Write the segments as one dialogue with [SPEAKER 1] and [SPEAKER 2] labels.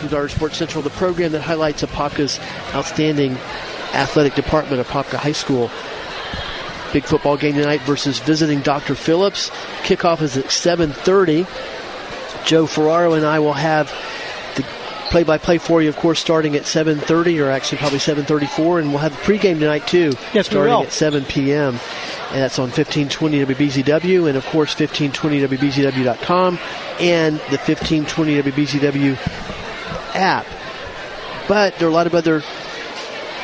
[SPEAKER 1] Blue Darter Sports Central, the program that highlights Apopka's outstanding athletic department, Apopka High School. Big football game tonight versus visiting Dr. Phillips. Kickoff is at 7:30. Joe Ferraro and I will have the play-by-play for you, of course, starting at 7:30, or actually probably 7:34, and we'll have the pregame tonight too,
[SPEAKER 2] Yes,
[SPEAKER 1] starting at 7 p.m. And that's on 1520 WBZW, and of course 1520 WBZW.com, and the 1520 WBZW app. But there are a lot of other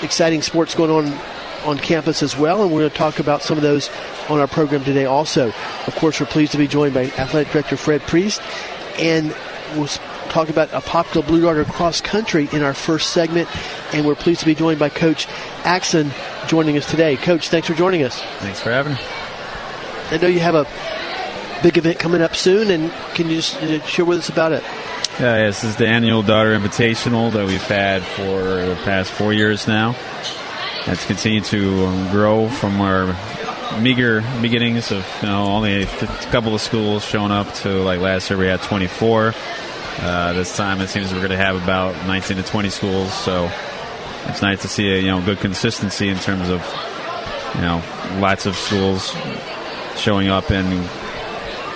[SPEAKER 1] exciting sports going on on campus as well, and we're going to talk about some of those on our program today also. Of course, we're pleased to be joined by Athletic Director Fred Priest, and we'll talk about Apopka Blue Darter cross country in our first segment, and we're pleased to be joined by Coach Axon joining us today. Coach, thanks for joining us.
[SPEAKER 3] Thanks for having me.
[SPEAKER 1] I know you have a big event coming up soon, and can you just uh, share with us about it?
[SPEAKER 3] Yeah, yes, this is the annual Darter Invitational that we've had for the past four years now. It's continued to um, grow from our meager beginnings of you know only a couple of schools showing up to like last year we had 24. Uh, this time it seems we're going to have about 19 to 20 schools. So it's nice to see a you know good consistency in terms of you know lots of schools showing up and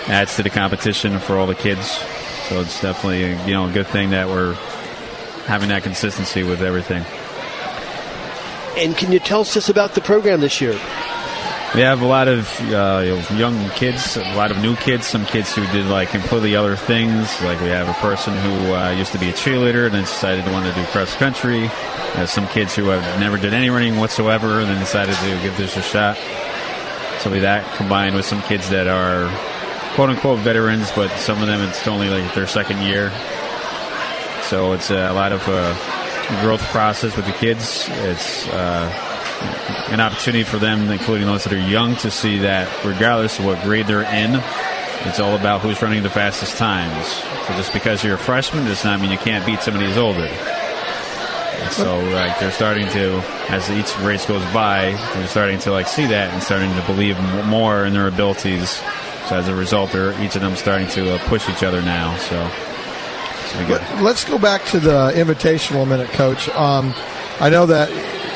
[SPEAKER 3] adds to the competition for all the kids. So it's definitely you know a good thing that we're having that consistency with everything.
[SPEAKER 1] And can you tell us just about the program this year?
[SPEAKER 3] We have a lot of uh, you know, young kids, a lot of new kids, some kids who did like completely other things. Like we have a person who uh, used to be a cheerleader and then decided to want to do cross country. Uh, some kids who have never did any running whatsoever and then decided to give this a shot. So with that combined with some kids that are quote unquote veterans, but some of them it's only like their second year. So it's a lot of uh, growth process with the kids. It's uh, an opportunity for them, including those that are young, to see that regardless of what grade they're in, it's all about who's running the fastest times. So just because you're a freshman does not mean you can't beat somebody who's older. So like they're starting to, as each race goes by, they're starting to like see that and starting to believe more in their abilities. So as a result, they're each of them starting to uh, push each other now. So. it's been.
[SPEAKER 4] Let, us go back to the invitational a minute, Coach. Um, I know that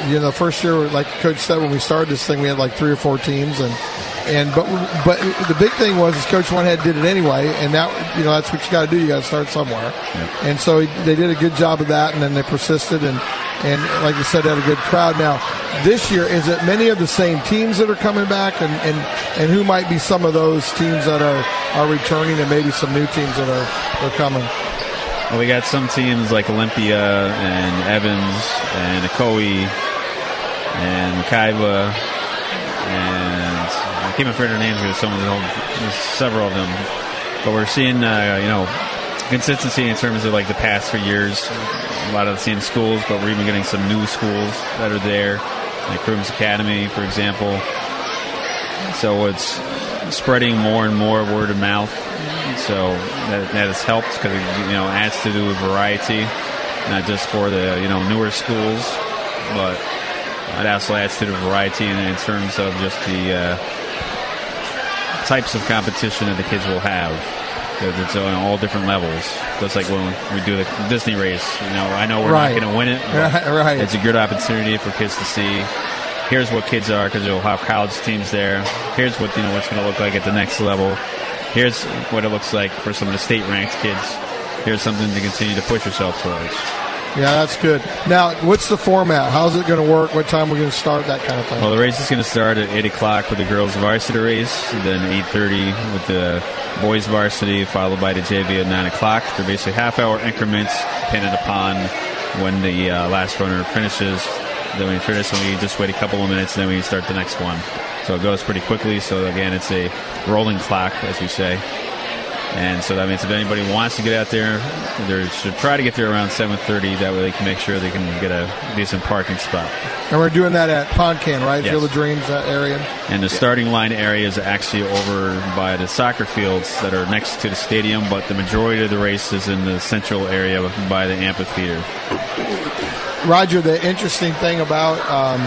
[SPEAKER 4] you know the first year, like Coach said, when we started this thing, we had like three or four teams, and and but but the big thing was is Coach and did it anyway, and that you know that's what you got to do. You got to start somewhere, and so they did a good job of that, and then they persisted, and and like you said, had a good crowd. Now this year, is it many of the same teams that are coming back, and and and who might be some of those teams that are are returning, and maybe some new teams that are are coming.
[SPEAKER 3] Well, we got some teams like Olympia and Evans and Ocoee and Kaiba and I can't remember their names because some of them, several of them. But we're seeing, uh, you know, consistency in terms of like the past few years. A lot of the same schools, but we're even getting some new schools that are there, like Crooms Academy, for example. So it's spreading more and more word of mouth. So that, that has helped because it you know adds to the variety, not just for the you know newer schools, but it also adds to the variety in, in terms of just the uh, types of competition that the kids will have. Because it's on all different levels. Just like when we do the Disney race, you know, I know we're
[SPEAKER 4] Right.
[SPEAKER 3] not going to win it.
[SPEAKER 4] Right, right.
[SPEAKER 3] It's a good opportunity for kids to see. Here's what kids are because you'll have college teams there. Here's what you know what's going to look like at the next level. Here's what it looks like for some of the state ranked kids. Here's something to continue to push yourself towards.
[SPEAKER 4] Yeah, that's good. Now, what's the format? How's it going to work? What time we're going to start? That kind of thing.
[SPEAKER 3] Well, the race is going to start at eight o'clock with the girls' varsity race, then eight thirty with the boys' varsity, followed by the JV at nine o'clock. They're basically half-hour increments, dependent upon when the uh, last runner finishes. Then we finish, and we just wait a couple of minutes, and then we start the next one. So it goes pretty quickly. So again, it's a rolling clock, as we say. And so that means if anybody wants to get out there, they should try to get there around 7:30. That way they can make sure they can get a decent parking spot.
[SPEAKER 4] And we're doing that at Poncan, right?
[SPEAKER 3] Yes.
[SPEAKER 4] Field of Dreams that area.
[SPEAKER 3] And the starting line area is actually over by the soccer fields that are next to the stadium, but the majority of the race is in the central area by the amphitheater.
[SPEAKER 4] Roger, the interesting thing about um,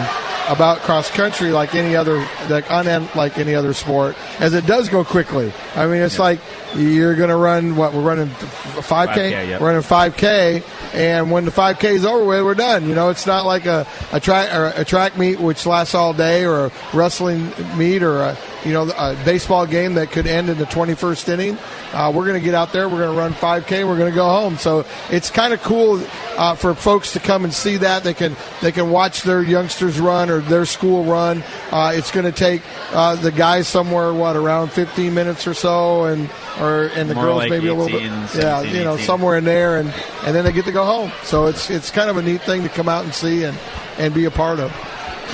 [SPEAKER 4] about cross country, like any other, like on like any other sport, as it does go quickly. I mean, it's like you're going to run what we're running five k,
[SPEAKER 3] 5K, yep.
[SPEAKER 4] we're running five k, and when the five k is over with, we're done. You know, it's not like a a track or a track meet which lasts all day, or a wrestling meet, or a you know a baseball game that could end in the 21st inning. Uh, we're going to get out there. We're going to run 5K. We're going to go home. So it's kind of cool uh, for folks to come and see that. They can they can watch their youngsters run or their school run. Uh, it's going to take uh, the guys somewhere what around 15 minutes or so, and or and the
[SPEAKER 3] More
[SPEAKER 4] girls
[SPEAKER 3] like
[SPEAKER 4] maybe a little bit. Yeah, you know
[SPEAKER 3] 18.
[SPEAKER 4] somewhere in there, and and then they get to go home. So it's it's kind of a neat thing to come out and see and and be a part of.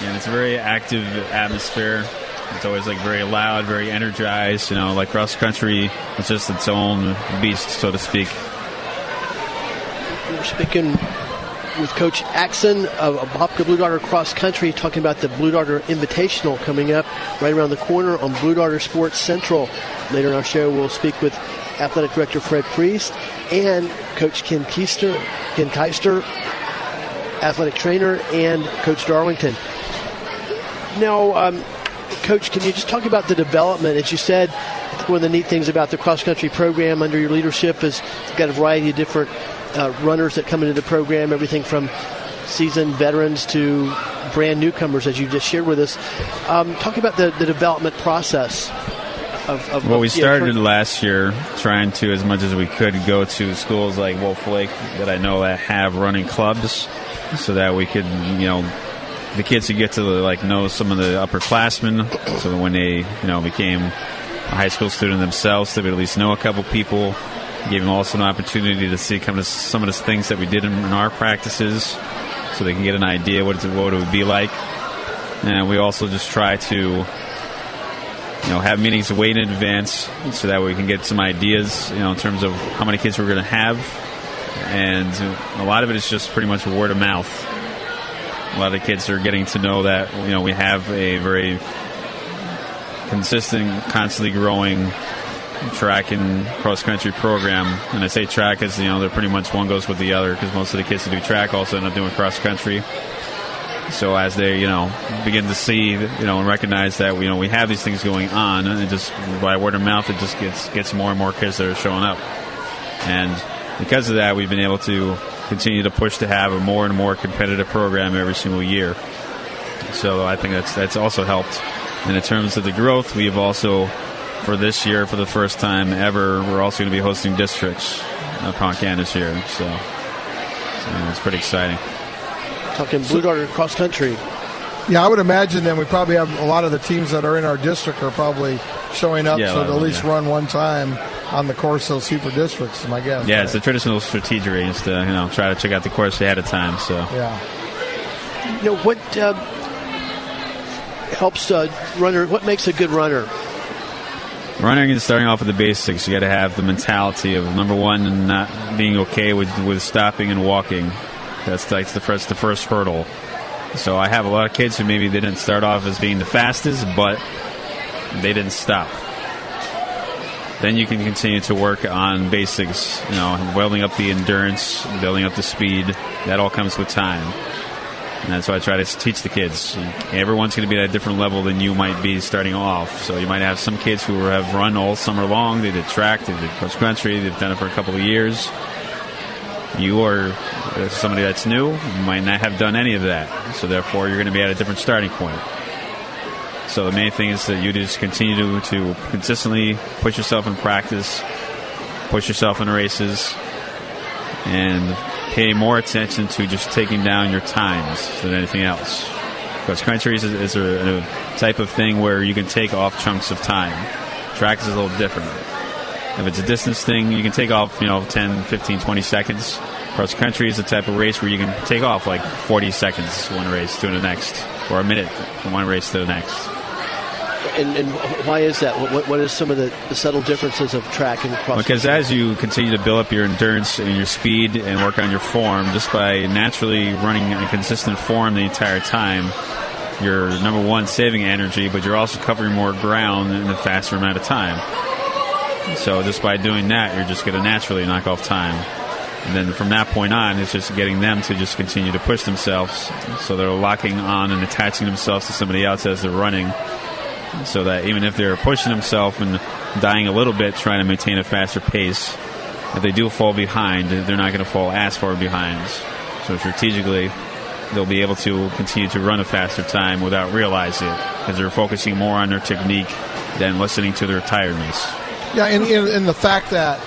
[SPEAKER 3] And it's a very active atmosphere. It's always like very loud, very energized. You know, like cross country, it's just its own beast, so to speak.
[SPEAKER 1] We're speaking with Coach Axon of of Apopka Blue Darter Cross Country, talking about the Blue Darter Invitational coming up right around the corner on Blue Darter Sports Central. Later in our show, we'll speak with Athletic Director Fred Priest and Coach Ken Keister, Ken Keister, athletic trainer, and Coach Darlington. Now, um, Coach, can you just talk about the development? As you said, one of the neat things about the cross country program under your leadership is you've got a variety of different uh, runners that come into the program, everything from seasoned veterans to brand newcomers, as you just shared with us. Um, talk about the, the development process. Of, of
[SPEAKER 3] Well, we started last year trying to, as much as we could, go to schools like Wolf Lake that I know that have running clubs, so that we could, you know, the kids who get to like know some of the upperclassmen, so that when they, you know, became a high school student themselves, they would at least know a couple people. Gave them also an opportunity to see kind of some of the things that we did in, in our practices, so they can get an idea what, it's, what it would be like. And we also just try to you know, have meetings way in advance so that we can get some ideas, you know, in terms of how many kids we're going to have. And a lot of it is just pretty much word of mouth. A lot of kids are getting to know that, you know, we have a very consistent, constantly growing track and cross country program. And I say track because, you know, they're pretty much one goes with the other because most of the kids who do track also end up doing cross country. So as they, you know, begin to see, you know, and recognize that, you know, we have these things going on, and just by word of mouth, it just gets gets more and more kids that are showing up, and because of that, we've been able to continue to push to have a more and more competitive program every single year. So I think that's that's also helped. And in terms of the growth, we've also, for this year, for the first time ever, we're also going to be hosting districts uh, upon Candace year. So, so it's pretty exciting.
[SPEAKER 1] talking Blue Darter cross country.
[SPEAKER 4] Yeah, I would imagine then we probably have a lot of the teams that are in our district are probably showing up
[SPEAKER 3] Yeah, a
[SPEAKER 4] so they'll at
[SPEAKER 3] them,
[SPEAKER 4] least
[SPEAKER 3] yeah.
[SPEAKER 4] run one time on the course they'll see districts, my guess.
[SPEAKER 3] Yeah, it's the traditional strategy is to you know try to check out the course ahead of time. So
[SPEAKER 4] Yeah.
[SPEAKER 1] You know what uh, helps a runner? What makes a good runner?
[SPEAKER 3] running and starting off with the basics, you got to have the mentality of number one, and not being okay with with stopping and walking. That's like the first the first hurdle. So I have a lot of kids who maybe they didn't start off as being the fastest, but they didn't stop. Then you can continue to work on basics, you know, building up the endurance, building up the speed. That all comes with time. And that's why I try to teach the kids. Everyone's going to be at a different level than you might be starting off. So you might have some kids who have run all summer long. They did track, they did cross country, they've done it for a couple of years. You are uh, somebody that's new, might not have done any of that. So therefore, you're going to be at a different starting point. So the main thing is that you just continue to, to consistently push yourself in practice, push yourself in races, and pay more attention to just taking down your times than anything else. Cross country is, is a, a, type of thing where you can take off chunks of time. Track is a little different. If it's a distance thing, you can take off, you know, 10, 15, 20 seconds. Cross country is the type of race where you can take off like 40 seconds one race to the next, or a minute from one race to the next.
[SPEAKER 1] And, and why is that? What, what is some of the, the, subtle differences of track and cross?
[SPEAKER 3] Because as you continue to build up your endurance and your speed and work on your form, just by naturally running in a consistent form the entire time, you're number one saving energy, but you're also covering more ground in a faster amount of time. So just by doing that, you're just going to naturally knock off time. And then from that point on, it's just getting them to just continue to push themselves. So they're locking on and attaching themselves to somebody else as they're running so that even if they're pushing themselves and dying a little bit, trying to maintain a faster pace, if they do fall behind, they're not going to fall as far behind. So strategically, they'll be able to continue to run a faster time without realizing it because they're focusing more on their technique than listening to their tiredness.
[SPEAKER 4] Yeah, and, and the fact that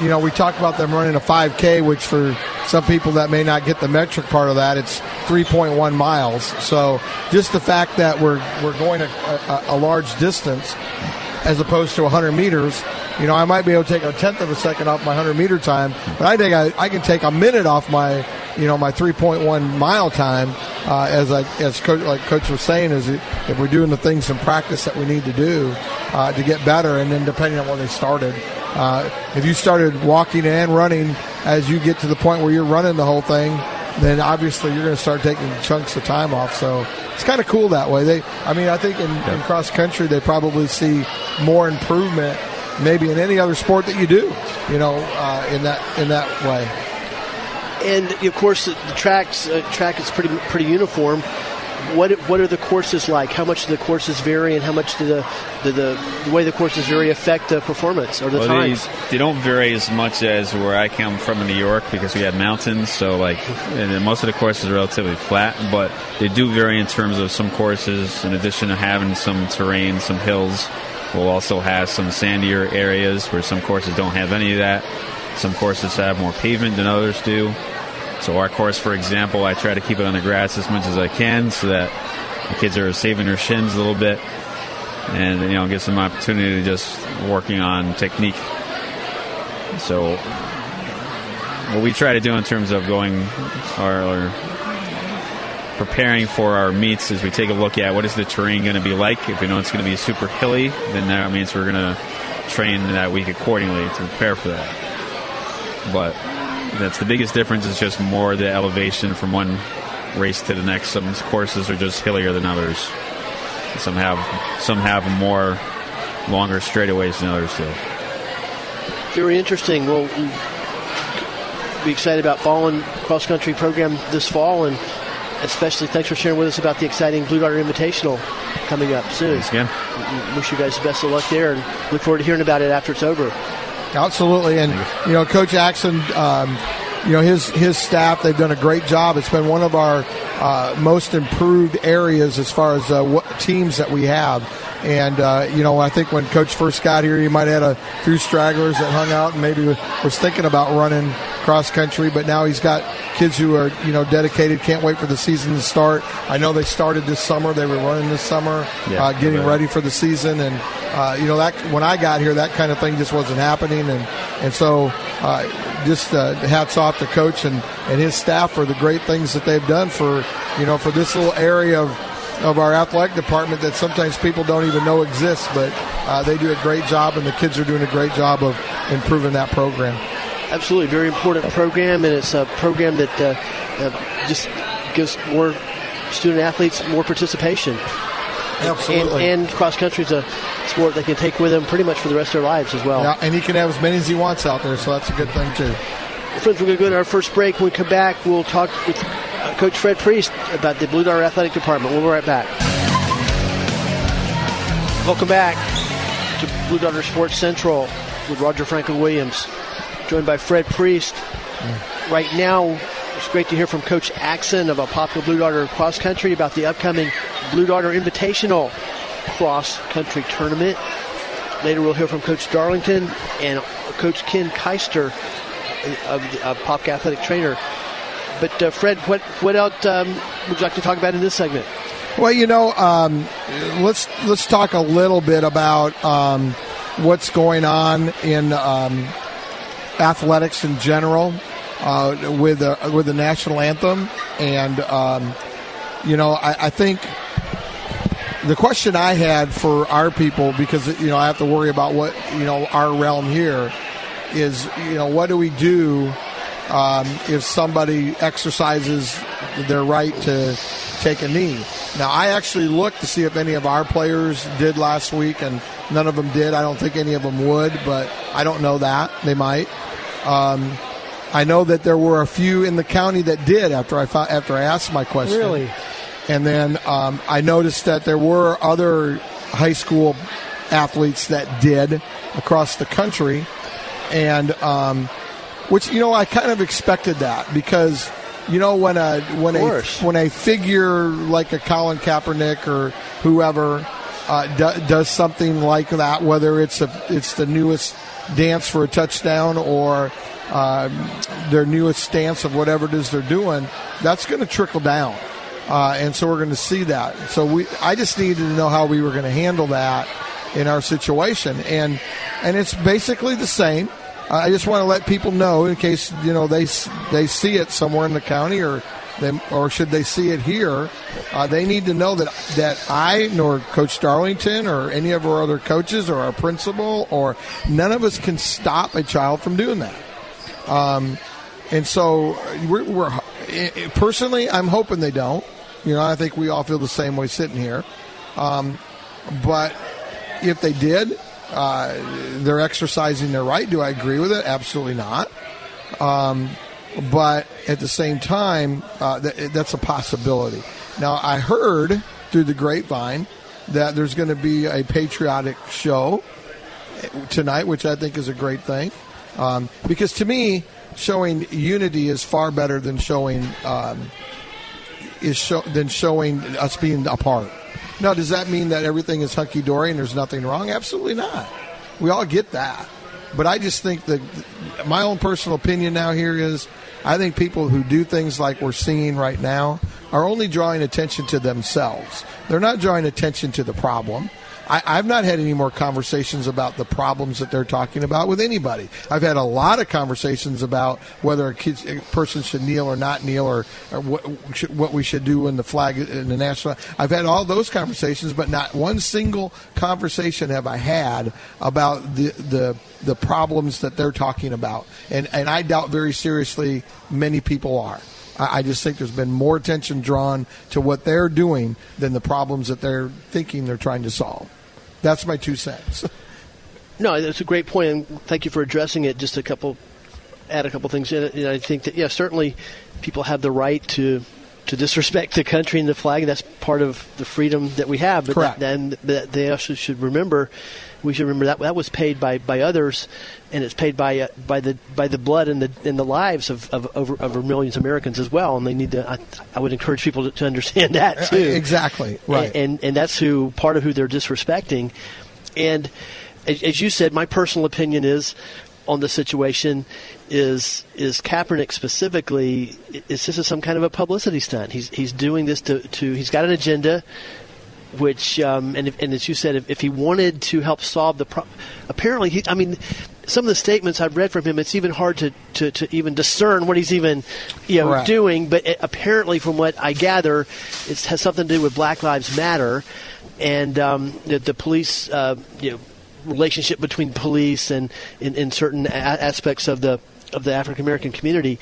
[SPEAKER 4] you know, we talk about them running a 5K, which for some people that may not get the metric part of that, it's 3.1 miles. So just the fact that we're we're going a, a, a large distance as opposed to 100 meters, you know, I might be able to take a tenth of a second off my 100 meter time, but I think I, I can take a minute off my, you know, my 3.1 mile time. Uh, as I, as coach, like coach was saying, is if we're doing the things in practice that we need to do uh, to get better, and then depending on where they started, uh, if you started walking and running as you get to the point where you're running the whole thing, then obviously you're going to start taking chunks of time off. So it's kind of cool that way. They, I mean, I think in, in cross country they probably see more improvement maybe in any other sport that you do. You know, uh, in that in that way.
[SPEAKER 1] And of course, the tracks uh, track is pretty pretty uniform what what are the courses like? How much do the courses vary, and how much do the the, the, the way the courses vary affect the performance or the
[SPEAKER 3] well,
[SPEAKER 1] times?
[SPEAKER 3] They, they, don't vary as much as where I come from in New York because we have mountains. So like, and most of the courses are relatively flat, but they do vary in terms of some courses. In addition to having some terrain, some hills, we'll also have some sandier areas where some courses don't have any of that. Some courses have more pavement than others do. So our course, for example, I try to keep it on the grass as much as I can so that the kids are saving their shins a little bit and you know get some opportunity to just working on technique. So what we try to do in terms of going or, or preparing for our meets is we take a look at what is the terrain going to be like. If we know it's going to be super hilly, then that means we're going to train that week accordingly to prepare for that. But that's the biggest difference. Is just more the elevation from one race to the next. Some courses are just hillier than others. Some have some have more longer straightaways than others do.
[SPEAKER 1] Very interesting. Well, be excited about fall cross country program this fall, and especially thanks for sharing with us about the exciting Blue Darter Invitational coming up soon.
[SPEAKER 3] Thanks again.
[SPEAKER 1] Wish you guys the best of luck there, and look forward to hearing about it after it's over.
[SPEAKER 4] Absolutely, and you know, Coach Axon, um, you know his his staff they've done a great job. It's been one of our uh, most improved areas as far as uh, what teams that we have. And uh, you know, I think when Coach first got here, he might have had a few stragglers that hung out and maybe was thinking about running cross country. But now he's got kids who are you know dedicated. Can't wait for the season to start. I know they started this summer. They were running this summer, yeah, uh, getting ready for the season. And uh, you know that when I got here, that kind of thing just wasn't happening. And and so uh, just uh, hats off to coach and, and his staff for the great things that they've done for you know for this little area of of our athletic department that sometimes people don't even know exists, but uh, they do a great job, and the kids are doing a great job of improving that program.
[SPEAKER 1] Absolutely, very important program, and it's a program that uh, uh, just gives more student athletes more participation.
[SPEAKER 4] Absolutely.
[SPEAKER 1] And, and cross country is a sport they can take with them pretty much for the rest of their lives as well.
[SPEAKER 4] Yeah, and he can have as many as he wants out there, so that's a good thing too.
[SPEAKER 1] Friends, we're going to go to our first break. When we come back, we'll talk with Coach Fred Priest about the Blue Dart Athletic Department. We'll be right back. Welcome back to Blue Darter Sports Central with Roger Franklin Williams, joined by Fred Priest. Right now, it's great to hear from Coach Axon of Apopka Blue Darter cross country about the upcoming Blue Darter Invitational cross country tournament. Later, we'll hear from Coach Darlington and Coach Ken Keister uh, of, of Popka Athletic Trainer. But uh, Fred, what what else um, would you like to talk about in this segment?
[SPEAKER 4] Well, you know, um, let's let's talk a little bit about um, what's going on in um, athletics in general uh, with the with the national anthem, and um, you know, I, I think the question I had for our people, because you know I have to worry about what you know our realm here, is you know what do we do um, if somebody exercises their right to take a knee? Now I actually looked to see if any of our players did last week, and none of them did. I don't think any of them would, but I don't know that they might. Um, I know that there were a few in the county that did after I found, after I asked my question.
[SPEAKER 1] Really?
[SPEAKER 4] And then um, I noticed that there were other high school athletes that did across the country, and um, which you know I kind of expected that because you know when a when a when a figure like a Colin Kaepernick or whoever uh, do, does something like that, whether it's a it's the newest dance for a touchdown or uh, their newest stance of whatever it is they're doing, that's going to trickle down. Uh, and so we're going to see that. So we, I just needed to know how we were going to handle that in our situation, and and it's basically the same. I just want to let people know in case you know they they see it somewhere in the county or they, or should they see it here, uh, they need to know that that I nor Coach Darlington or any of our other coaches or our principal or none of us can stop a child from doing that. Um, and so we're, we're personally, I'm hoping they don't. You know, I think we all feel the same way sitting here. Um, but if they did, uh, they're exercising their right. Do I agree with it? Absolutely not. Um, but at the same time, uh, th- that's a possibility. Now, I heard through the grapevine that there's going to be a patriotic show tonight, which I think is a great thing. Um, because to me, showing unity is far better than showing um, is show, than showing us being apart. Now, does that mean that everything is hunky dory and there's nothing wrong? Absolutely not. We all get that. But I just think that my own personal opinion now here is I think people who do things like we're seeing right now are only drawing attention to themselves. They're not drawing attention to the problem. I, have not had any more conversations about the problems that they're talking about with anybody. I've had a lot of conversations about whether a, kid, a person should kneel or not kneel, or, or what, should, what, we should do in the flag in the national. I've had all those conversations, but not one single conversation have I had about the the the problems that they're talking about, and and I doubt very seriously many people are. I just think there's been more attention drawn to what they're doing than the problems that they're thinking they're trying to solve. That's my two cents.
[SPEAKER 1] No, that's a great point, and thank you for addressing it. Just a couple, add a couple things in it. And I think that yeah, certainly people have the right to to disrespect the country and the flag. That's part of the freedom that we have. But
[SPEAKER 4] Correct.
[SPEAKER 1] then they also should remember, we should remember that that was paid by, by others, and it's paid by uh, by the by the blood and the and the lives of, of over, millions of Americans as well. And they need to. I, I would encourage people to, to understand that too.
[SPEAKER 4] Exactly right.
[SPEAKER 1] And, and and that's who part of who they're disrespecting. And as you said, my personal opinion is on the situation is is Kaepernick specifically is this some kind of a publicity stunt? He's he's doing this to, to he's got an agenda, which um, and if, and as you said, if, if he wanted to help solve the problem, apparently he I mean. Some of the statements I've read from him, it's even hard to, to, to even discern what he's even, you know,
[SPEAKER 4] Correct.
[SPEAKER 1] doing. But it, apparently, from what I gather, it has something to do with Black Lives Matter, and um, the, the police, uh, you know, relationship between police and in, in certain a- aspects of the of the African American community.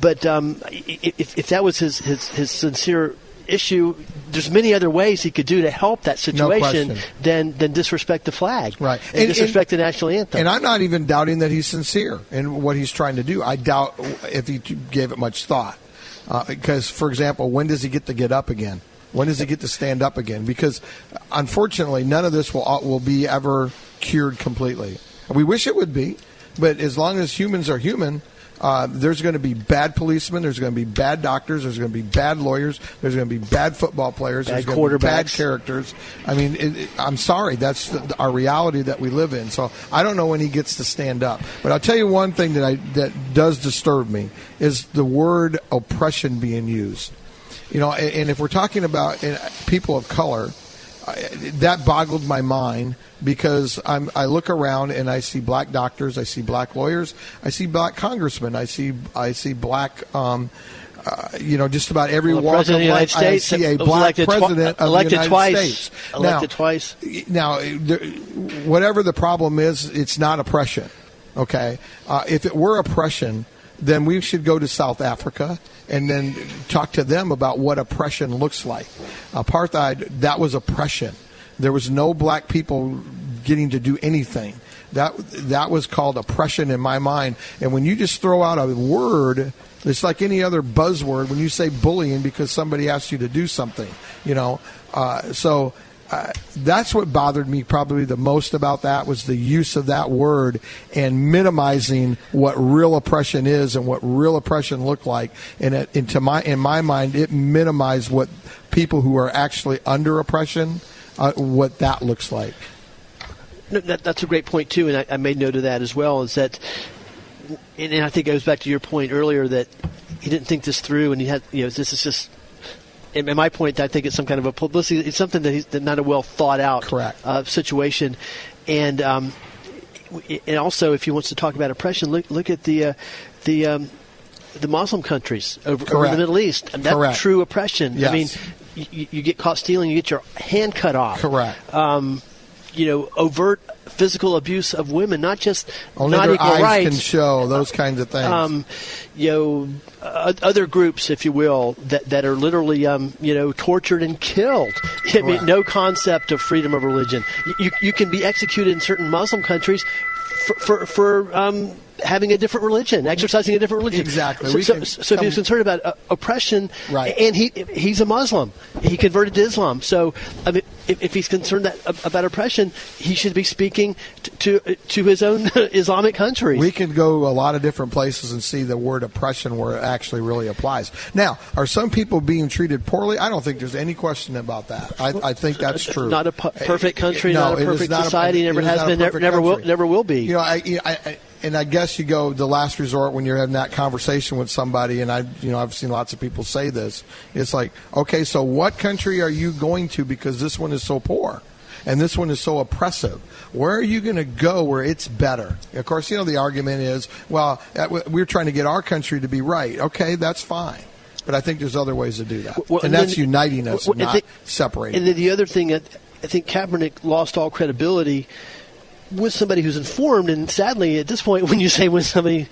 [SPEAKER 1] But um, if, if that was his, his, his sincere issue, there's many other ways he could do to help that situation
[SPEAKER 4] question.
[SPEAKER 1] than than disrespect the flag,
[SPEAKER 4] Right.
[SPEAKER 1] And,
[SPEAKER 4] And-
[SPEAKER 1] disrespect the national anthem.
[SPEAKER 4] And I'm not even doubting that he's sincere in what he's trying to do. I doubt if he gave it much thought. Uh, because, for example, when does he get to get up again? When does he get to stand up again? Because, unfortunately, none of this will will be ever cured completely. We wish it would be, but as long as humans are human, Uh, there's going to be bad policemen. There's going to be bad doctors. There's going to be bad lawyers. There's going to be bad football players.
[SPEAKER 1] Bad
[SPEAKER 4] there's going to be bad characters. I mean, it, it, I'm sorry. That's the, our reality that we live in. So I don't know when he gets to stand up. But I'll tell you one thing that I that does disturb me is the word oppression being used. You know, and, and if we're talking about people of color, I, that boggled my mind because I'm, I look around and I see black doctors, I see black lawyers, I see black congressmen, I see I see black. Um, uh, you know, just about every
[SPEAKER 1] Well,
[SPEAKER 4] walk of
[SPEAKER 1] president of the
[SPEAKER 4] life.
[SPEAKER 1] United
[SPEAKER 4] I
[SPEAKER 1] States
[SPEAKER 4] see a black president of
[SPEAKER 1] elected
[SPEAKER 4] the United
[SPEAKER 1] twice.
[SPEAKER 4] States.
[SPEAKER 1] Elected
[SPEAKER 4] now,
[SPEAKER 1] twice.
[SPEAKER 4] Now, whatever the problem is, it's not oppression. Okay, uh, if it were oppression, then we should go to South Africa and then talk to them about what oppression looks like. Apartheid, that was oppression. There was no black people getting to do anything. That that was called oppression in my mind. And when you just throw out a word, it's like any other buzzword. When you say bullying because somebody asked you to do something, you know. Uh, so uh, that's what bothered me probably the most about that was the use of that word and minimizing what real oppression is and what real oppression looked like. And, it, and to my in my mind, it minimized what people who are actually under oppression, uh, what that looks like.
[SPEAKER 1] No, that, that's a great point too, and I, I made note of that as well. Is that, and, and I think it goes back to your point earlier that he didn't think this through, and he had, you know, this is just. And and my point, I think it's some kind of a publicity. It's something that he's not a well thought out
[SPEAKER 4] Correct.
[SPEAKER 1] Uh, situation, and um, and also if he wants to talk about oppression, look look at the uh, the um, the Muslim countries over, over the Middle East. And that's
[SPEAKER 4] Correct.
[SPEAKER 1] true oppression. I mean, you, you get caught stealing, you get your hand cut off.
[SPEAKER 4] Correct.
[SPEAKER 1] Um, you know, overt physical abuse of women, not just
[SPEAKER 4] Only
[SPEAKER 1] not
[SPEAKER 4] their
[SPEAKER 1] equal
[SPEAKER 4] eyes
[SPEAKER 1] rights.
[SPEAKER 4] can show those kinds of things.
[SPEAKER 1] um, you know, uh, other groups, if you will, that, that are literally, um, you know, tortured and killed. I mean,
[SPEAKER 4] Correct.
[SPEAKER 1] no concept of freedom of religion. You, you, you can be executed in certain Muslim countries for, for, for um, having a different religion, exercising a different religion.
[SPEAKER 4] Exactly.
[SPEAKER 1] So, so, so if he's concerned about uh, oppression,
[SPEAKER 4] Right.
[SPEAKER 1] and he he's a Muslim, he converted to Islam. So, I mean, if, if he's concerned that, about oppression, he should be speaking to to, to his own Islamic countries.
[SPEAKER 4] We can go a lot of different places and see the word oppression where it actually really applies. Now, are some people being treated poorly? I don't think there's any question about that. I, I think that's true.
[SPEAKER 1] Not a perfect country,
[SPEAKER 4] No,
[SPEAKER 1] not a perfect
[SPEAKER 4] not a-
[SPEAKER 1] society, never has been, never, never will, never will be.
[SPEAKER 4] You know, I, I, I, and I guess you go the last resort when you're having that conversation with somebody, and I, you know, I've seen lots of people say this. It's like, okay, so what country are you going to because this one is so poor? And this one is so oppressive. Where are you going to go where it's better? Of course, you know the argument is, well, we're trying to get our country to be right. Okay, that's fine, but I think there's other ways to do that,
[SPEAKER 1] Well,
[SPEAKER 4] and,
[SPEAKER 1] and
[SPEAKER 4] that's
[SPEAKER 1] then-
[SPEAKER 4] uniting us,
[SPEAKER 1] well,
[SPEAKER 4] not
[SPEAKER 1] the-
[SPEAKER 4] separating.
[SPEAKER 1] And then the other thing that I think Kaepernick lost all credibility with somebody who's informed, and sadly, at this point, when you say with somebody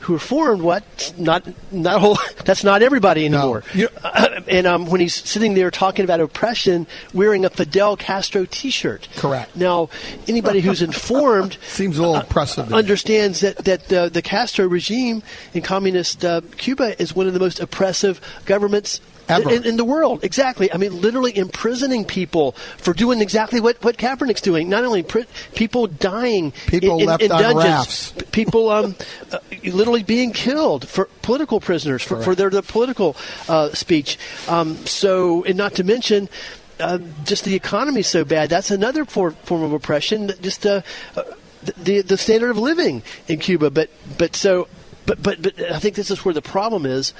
[SPEAKER 1] who are formed, what not not whole that's not everybody anymore.
[SPEAKER 4] You-
[SPEAKER 1] and um, when he's sitting there talking about oppression, wearing a Fidel Castro T-shirt.
[SPEAKER 4] Correct.
[SPEAKER 1] Now, anybody who's informed
[SPEAKER 4] Seems a little oppressive. to
[SPEAKER 1] understands that that uh, the Castro regime in communist uh, Cuba is one of the most oppressive governments.
[SPEAKER 4] Ever.
[SPEAKER 1] In, in the world, exactly. I mean, literally imprisoning people for doing exactly what, what Kaepernick's doing. Not only pri- people dying,
[SPEAKER 4] People
[SPEAKER 1] in, in-
[SPEAKER 4] left
[SPEAKER 1] in
[SPEAKER 4] on
[SPEAKER 1] dungeons,
[SPEAKER 4] rafts.
[SPEAKER 1] people um, uh, literally being killed for political prisoners for, for their, their political uh, speech. Um, so, and not to mention. Uh, just the economy's so bad. That's another for, form of oppression. Just uh, uh, the the standard of living in Cuba. But but so but but but I think this is where the problem is,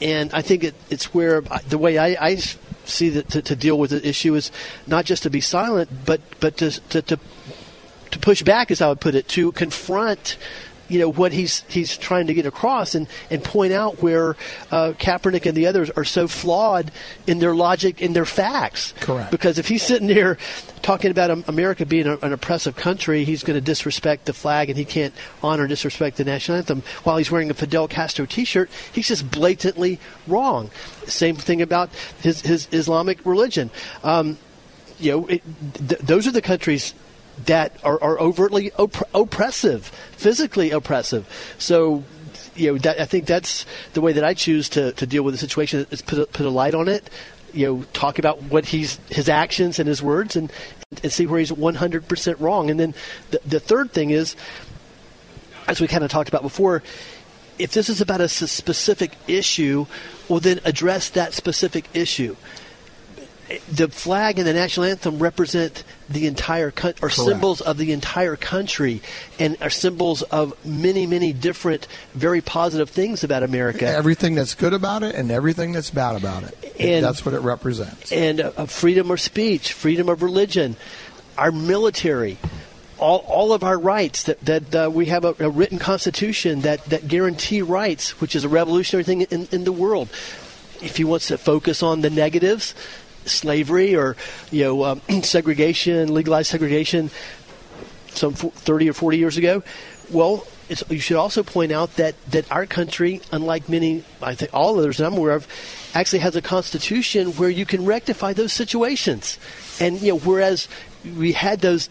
[SPEAKER 1] and I think it, it's where uh, the way I, I see that to, to deal with the issue is not just to be silent, but but to to, to to push back, as I would put it, to confront, you know, what he's he's trying to get across, and, and point out where uh, Kaepernick and the others are so flawed in their logic, in their facts.
[SPEAKER 4] Correct.
[SPEAKER 1] Because if he's sitting there talking about America being a, an oppressive country, he's going to disrespect the flag, and he can't honor, disrespect the national anthem while he's wearing a Fidel Castro T-shirt. He's just blatantly wrong. Same thing about his his Islamic religion. Um, you know, it, th- those are the countries that are, are overtly opp- oppressive, physically oppressive. So, you know, that, I think that's the way that I choose to, to deal with the situation is put a, put a light on it. You know, talk about what he's his actions and his words, and and see where he's 100% wrong. And then the, the third thing is, as we kind of talked about before, if this is about a specific issue, well, then address that specific issue. The flag and the national anthem represent the entire country, are symbols of the entire country, and are symbols of many, many different, very positive things about America.
[SPEAKER 4] Everything that's good about it and everything that's bad about it.
[SPEAKER 1] And-
[SPEAKER 4] that's what it represents.
[SPEAKER 1] and uh, freedom of speech, freedom of religion, our military, all, all of our rights that, that uh, we have a, a written constitution that, that guarantee rights, which is a revolutionary thing in, in the world. If he wants to focus on the negatives, slavery or you know um, segregation, legalized segregation, some fo- 30 or 40 years ago. Well, you should also point out that, that our country, unlike many, I think all others that I'm aware of, actually has a constitution where you can rectify those situations. And you know, whereas we had those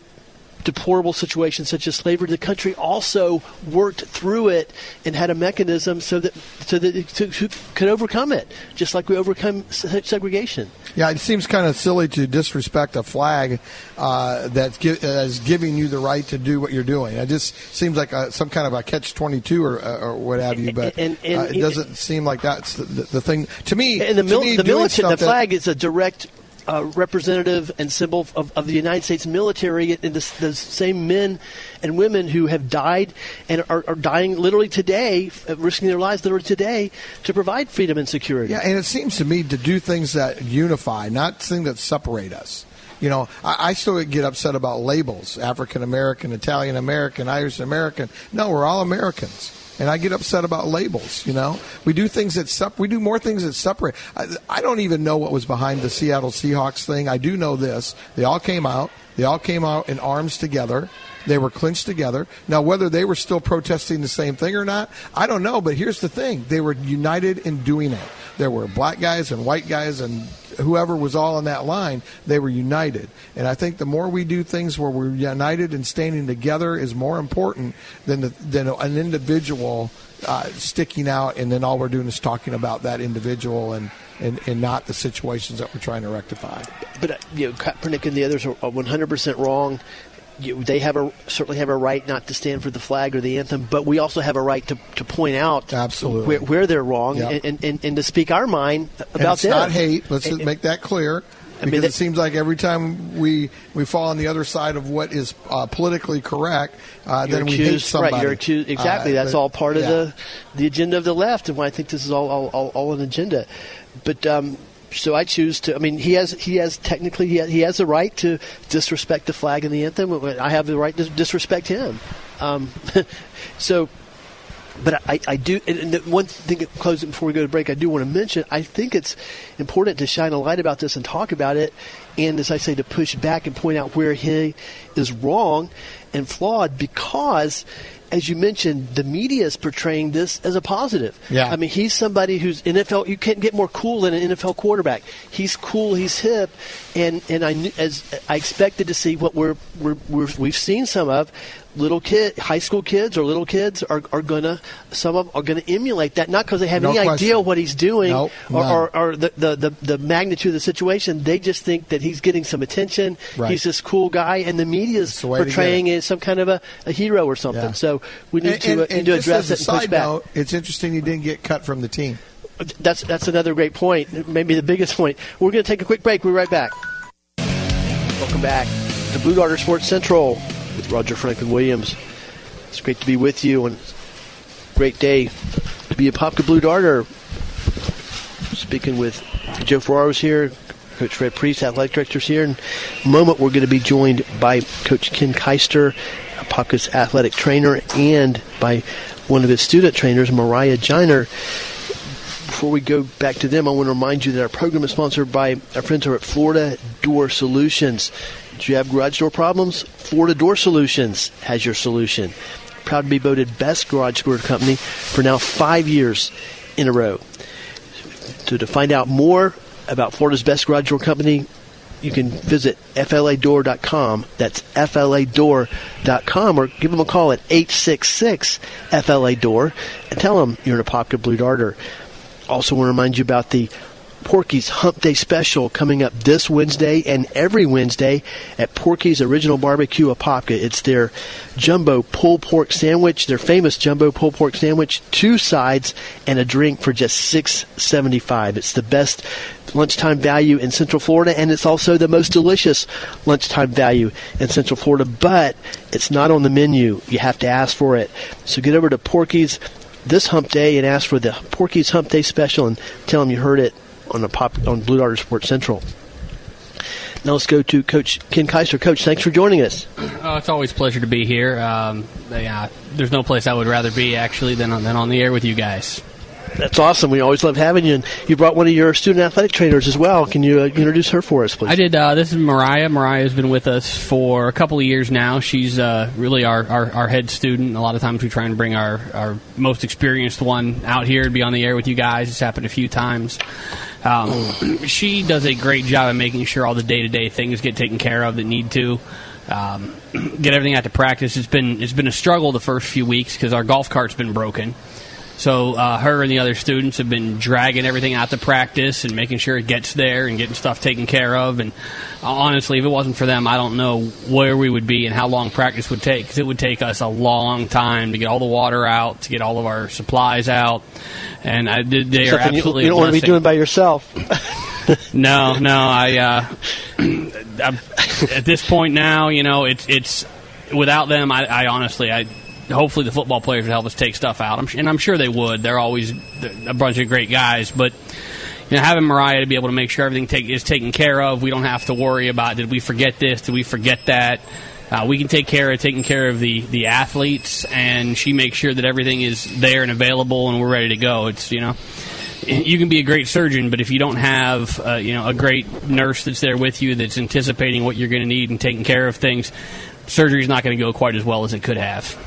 [SPEAKER 1] deplorable situations such as slavery, the country also worked through it and had a mechanism so that so that it to, could overcome it, just like we overcome se- segregation.
[SPEAKER 4] Yeah, it seems kind of silly to disrespect a flag uh, that's gi- uh, is giving you the right to do what you're doing. It just seems like a, some kind of a catch twenty two or, or what have you. But
[SPEAKER 1] And- and-
[SPEAKER 4] uh, it doesn't seem like that's the, the, the thing to me.
[SPEAKER 1] And the,
[SPEAKER 4] to
[SPEAKER 1] mil-
[SPEAKER 4] me,
[SPEAKER 1] the military, the flag is a direct uh, representative and symbol of, of the United States military and the, the same men and women who have died and are, are dying literally today, uh, risking their lives literally today to provide freedom and security.
[SPEAKER 4] Yeah, and it seems to me to do things that unify, not things that separate us. You know, I, I still get upset about labels: African American, Italian American, Irish American. No, we're all Americans, and I get upset about labels. You know, we do things that sep- we do more things that separate. I, I don't even know what was behind the Seattle Seahawks thing. I do know this: they all came out. They all came out in arms together. They were clinched together. Now, whether they were still protesting the same thing or not, I don't know. But here's the thing: they were united in doing it. There were black guys and white guys and whoever was all on that line. They were united. And I think the more we do things where we're united and standing together is more important than the, than an individual uh, sticking out and then all we're doing is talking about that individual and. And, and not the situations that we're trying to rectify.
[SPEAKER 1] But uh, you know, Kaepernick and the others are are 100% wrong. You, they have a certainly have a right not to stand for the flag or the anthem, but we also have a right to, to point out
[SPEAKER 4] Absolutely.
[SPEAKER 1] where, where they're wrong
[SPEAKER 4] Yep.
[SPEAKER 1] and, and, and, and to speak our mind
[SPEAKER 4] And
[SPEAKER 1] about
[SPEAKER 4] it's
[SPEAKER 1] them.
[SPEAKER 4] not hate. Let's
[SPEAKER 1] And-
[SPEAKER 4] make that clear.
[SPEAKER 1] I mean, that-
[SPEAKER 4] it seems like every time we we fall on the other side of what is uh, politically correct, uh, then we
[SPEAKER 1] accused,
[SPEAKER 4] hate somebody.
[SPEAKER 1] Right, you're accused. Exactly.
[SPEAKER 4] Uh,
[SPEAKER 1] That's
[SPEAKER 4] but-
[SPEAKER 1] all part of
[SPEAKER 4] yeah.
[SPEAKER 1] the the agenda of the left, and why I think this is all all, all, all an agenda. But um, so I choose to. I mean, he has he has technically he has, he has the right to disrespect the flag and the anthem. I have the right to disrespect him. Um, so. But I, I do, and one thing, closing before we go to break, I do want to mention. I think it's important to shine a light about this and talk about it, and as I say, to push back and point out where he is wrong and flawed, because, as you mentioned, the media is portraying this as a positive.
[SPEAKER 4] Yeah.
[SPEAKER 1] I mean, he's somebody who's NFL. You can't get more cool than an NFL quarterback. He's cool. He's hip, and and I knew, as I expected to see what we're, we're, we're we've seen some of. Little kid, high school kids or little kids are, are gonna some of are gonna emulate that not because they have
[SPEAKER 4] No
[SPEAKER 1] any idea what he's doing
[SPEAKER 4] Nope,
[SPEAKER 1] or, or, or the, the, the, the magnitude of the situation. They just think that he's getting some attention.
[SPEAKER 4] Right.
[SPEAKER 1] He's this cool guy, and the media is
[SPEAKER 4] the way to get
[SPEAKER 1] portraying
[SPEAKER 4] it.
[SPEAKER 1] it as some kind of a, a hero or something.
[SPEAKER 4] Yeah.
[SPEAKER 1] So we need
[SPEAKER 4] And,
[SPEAKER 1] to, uh,
[SPEAKER 4] and- and
[SPEAKER 1] to address it
[SPEAKER 4] a
[SPEAKER 1] and push back.
[SPEAKER 4] note, it's interesting he didn't get cut from the team.
[SPEAKER 1] That's that's another great point. Maybe the biggest point. We're going to take a quick break. We'll be right back. Welcome back to Blue Darter Sports Central with Roger Franklin Williams. It's great to be with you and great day to be Apopka Blue Darter. Speaking with Joe Ferraro's here, Coach Fred Priest, athletic director's here. In a moment, we're going to be joined by Coach Ken Keister, Popka's athletic trainer, and by one of his student trainers, Mariah Jiner before we go back to them, I want to remind you that our program is sponsored by our friends over at Florida Door Solutions. Do you have garage door problems? Florida Door Solutions has your solution. Proud to be voted best garage door company for now five years in a row. So to find out more about Florida's best garage door company, you can visit fladoor.com. That's fladoor.com or give them a call at 866 FLA Door and tell them you're an Apopka Blue Darter. Also, want to remind you about the Porky's Hump Day special coming up this Wednesday and every Wednesday at Porky's Original Barbecue Apopka. It's their jumbo pulled pork sandwich, their famous jumbo pulled pork sandwich, two sides and a drink for just six seventy five. It's the best lunchtime value in Central Florida, and it's also the most delicious lunchtime value in Central Florida. But it's not on the menu; you have to ask for it. So get over to Porky's this Hump Day and ask for the Porky's Hump Day special, and tell them you heard it on the pop on Blue Darter Sports Central. Now let's go to Coach Ken Keister. Coach, thanks for joining us.
[SPEAKER 2] Oh, it's always a pleasure to be here. Um, yeah, there's no place I would rather be actually than on, than on the air with you guys.
[SPEAKER 1] That's awesome. We always love having you. And you brought one of your student athletic trainers as well. Can you uh, introduce her for us, please?
[SPEAKER 2] I did. Uh, this is Mariah. Mariah has been with us for a couple of years now. She's uh, really our, our, our, head student. A lot of times we try and bring our, our most experienced one out here to be on the air with you guys. It's happened a few times. Um, she does a great job of making sure all the day to day things get taken care of that need to. Um, get everything out to practice. It's been it's been a struggle the first few weeks because our golf cart's been broken. So uh, her and the other students have been dragging everything out to practice and making sure it gets there and getting stuff taken care of. And uh, honestly, if it wasn't for them, I don't know where we would be and how long practice would take because it would take us a long time to get all the water out, to get all of our supplies out. And I, they Something are absolutely.
[SPEAKER 1] You, you don't want to be doing by yourself.
[SPEAKER 2] no, no. I uh, at this point now, you know, it's it's without them. I, I honestly, I hopefully the football players would help us take stuff out. I'm, and I'm sure they would. They're always a bunch of great guys, but you know, having Mariah to be able to make sure everything take, is taken care of, we don't have to worry about did we forget this, did we forget that. Uh, we can take care of taking care of the, the athletes, and she makes sure that everything is there and available, and we're ready to go. It's you know, you can be a great surgeon, but if you don't have uh, you know a great nurse that's there with you that's anticipating what you're going to need and taking care of things, surgery is not going to go quite as well as it could have.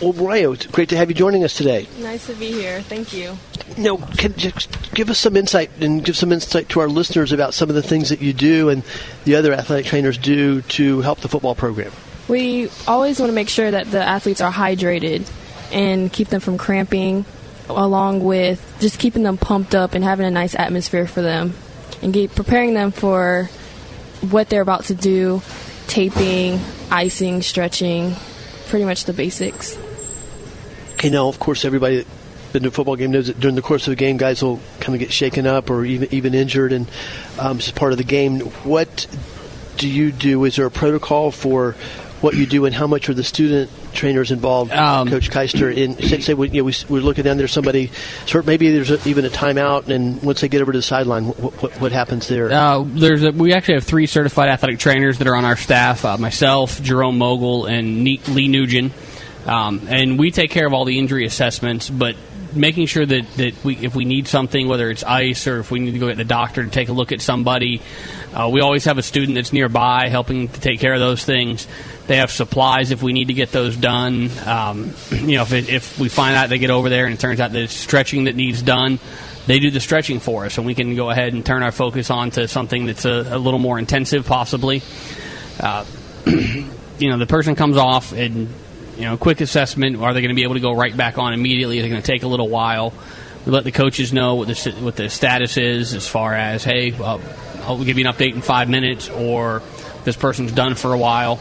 [SPEAKER 1] Well, Mariah, it's great to have you joining us today.
[SPEAKER 5] Nice to be here. Thank you.
[SPEAKER 1] No, can just give us some insight and give some insight to our listeners about some of the things that you do and the other athletic trainers do to help the football program.
[SPEAKER 5] We always want to make sure that the athletes are hydrated and keep them from cramping, along with just keeping them pumped up and having a nice atmosphere for them, and get, preparing them for what they're about to do, taping, icing, stretching, pretty much the basics.
[SPEAKER 1] Okay, now of course everybody been to a football game knows that during the course of the game, guys will kind of get shaken up or even even injured, and um, it's part of the game. What do you do? Is there a protocol for what you do, and how much are the student trainers involved, um, Coach Keister? In say, say we, you know, we, we're looking down there, somebody, sort maybe there's a, even a timeout, and once they get over to the sideline, what, what, what happens there?
[SPEAKER 2] Uh, there's a, we actually have three certified athletic trainers that are on our staff: uh, myself, Jerome Mogul, and Lee Nugent. Um, and we take care of all the injury assessments, but making sure that, that we, if we need something, whether it's ice or if we need to go get the doctor to take a look at somebody, uh, we always have a student that's nearby helping to take care of those things. They have supplies if we need to get those done. Um, you know, if, it, if we find out they get over there and it turns out that it's stretching that needs done, they do the stretching for us, and we can go ahead and turn our focus on to something that's a, a little more intensive, possibly. Uh, you know, the person comes off and you know, quick assessment. Are they going to be able to go right back on immediately? Is it going to take a little while? We let the coaches know what the what the status is as far as hey, I'll give you an update in five minutes, or this person's done for a while.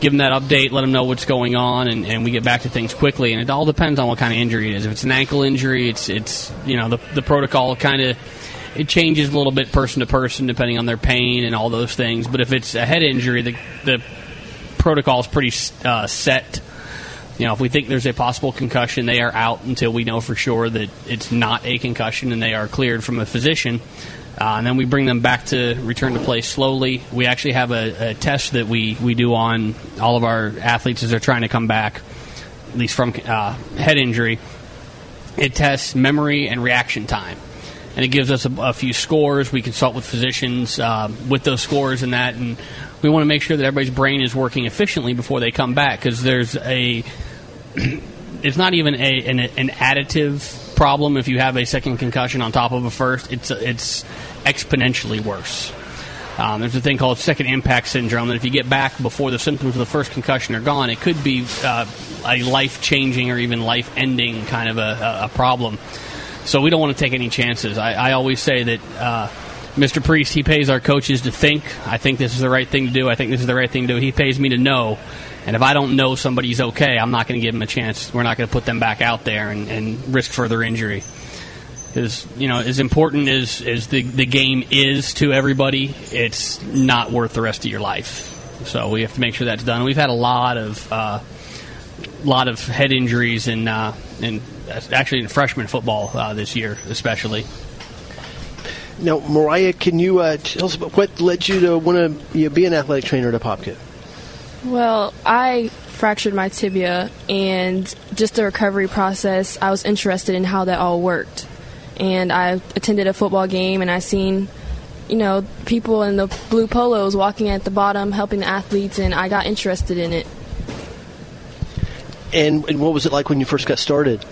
[SPEAKER 2] Give them that update, let them know what's going on, and, and we get back to things quickly. And it all depends on what kind of injury it is. If it's an ankle injury, it's it's you know the the protocol kind of it changes a little bit person to person depending on their pain and all those things. But if it's a head injury, the the protocol is pretty uh, set you know, if we think there's a possible concussion, they are out until we know for sure that it's not a concussion and they are cleared from a physician. Uh, and then we bring them back to return to play slowly. We actually have a, a, test that we, we do on all of our athletes as they're trying to come back, at least from uh, head injury. It tests memory and reaction time. And it gives us a, a few scores. We consult with physicians uh, with those scores and that. And we want to make sure that everybody's brain is working efficiently before they come back because there's a it's not even a, an, an, additive problem if you have a second concussion on top of a first. It's it's exponentially worse. Um, there's a thing called second impact syndrome that if you get back before the symptoms of the first concussion are gone, it could be uh, a life changing or even life ending kind of a, a problem. So we don't want to take any chances. I, I always say that uh, Mr. Priest, he pays our coaches to think. I think this is the right thing to do. I think this is the right thing to do. He pays me to know. And if I don't know somebody's okay, I'm not going to give them a chance. We're not going to put them back out there and, and risk further injury. Because you know, as important as, as the the game is to everybody, it's not worth the rest of your life. So we have to make sure that's done. We've had a lot of uh, lot of head injuries in uh, in actually in freshman football uh, this year, especially.
[SPEAKER 1] Now, Mariah, can you uh, tell us what led you to want to you know, be an athletic trainer at Apopka?
[SPEAKER 5] Well, I fractured my tibia, and just the recovery process, I was interested in how that all worked. And I attended a football game, and I seen, you know, people in the blue polos walking at the bottom, helping the athletes, and I got interested in it.
[SPEAKER 1] And, and what was it like when you first got started?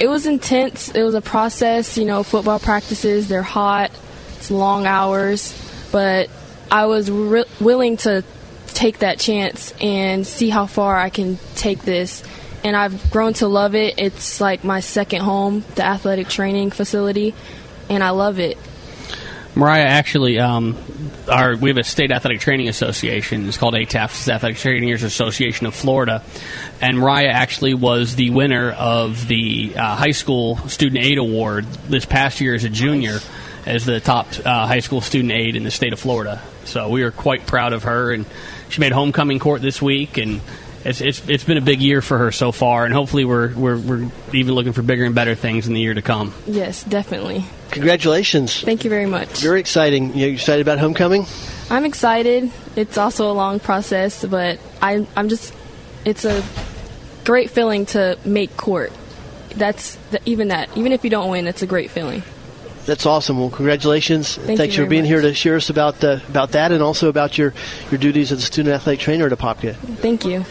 [SPEAKER 5] It was intense. It was a process. You know, football practices, they're hot, it's long hours, but I was re- willing to take that chance and see how far I can take this. And I've grown to love it. It's like my second home, the athletic training facility, and I love it.
[SPEAKER 2] Mariah, actually, um, our we have a state athletic training association. It's called ATAF, Athletic Trainers Association of Florida, and Mariah actually was the winner of the uh, high school student aid award this past year as a junior, as the top uh, high school student aid in the state of Florida. So we are quite proud of her, and she made homecoming court this week, and it's, it's, it's been a big year for her so far, and hopefully we're, we're, we're even looking for bigger and better things in the year to come.
[SPEAKER 5] Yes, definitely.
[SPEAKER 1] Congratulations.
[SPEAKER 5] Thank you very much.
[SPEAKER 1] Very exciting. You excited about homecoming?
[SPEAKER 5] I'm excited. It's also a long process, but I, I'm just, it's a great feeling to make court. That's the, even that. Even if you don't win, it's a great feeling.
[SPEAKER 1] That's awesome. Well, congratulations.
[SPEAKER 5] Thank
[SPEAKER 1] Thanks
[SPEAKER 5] you
[SPEAKER 1] for being
[SPEAKER 5] very
[SPEAKER 1] here to share us about the, about that and also about your, your duties as a student athletic trainer at Apopka.
[SPEAKER 5] Thank you.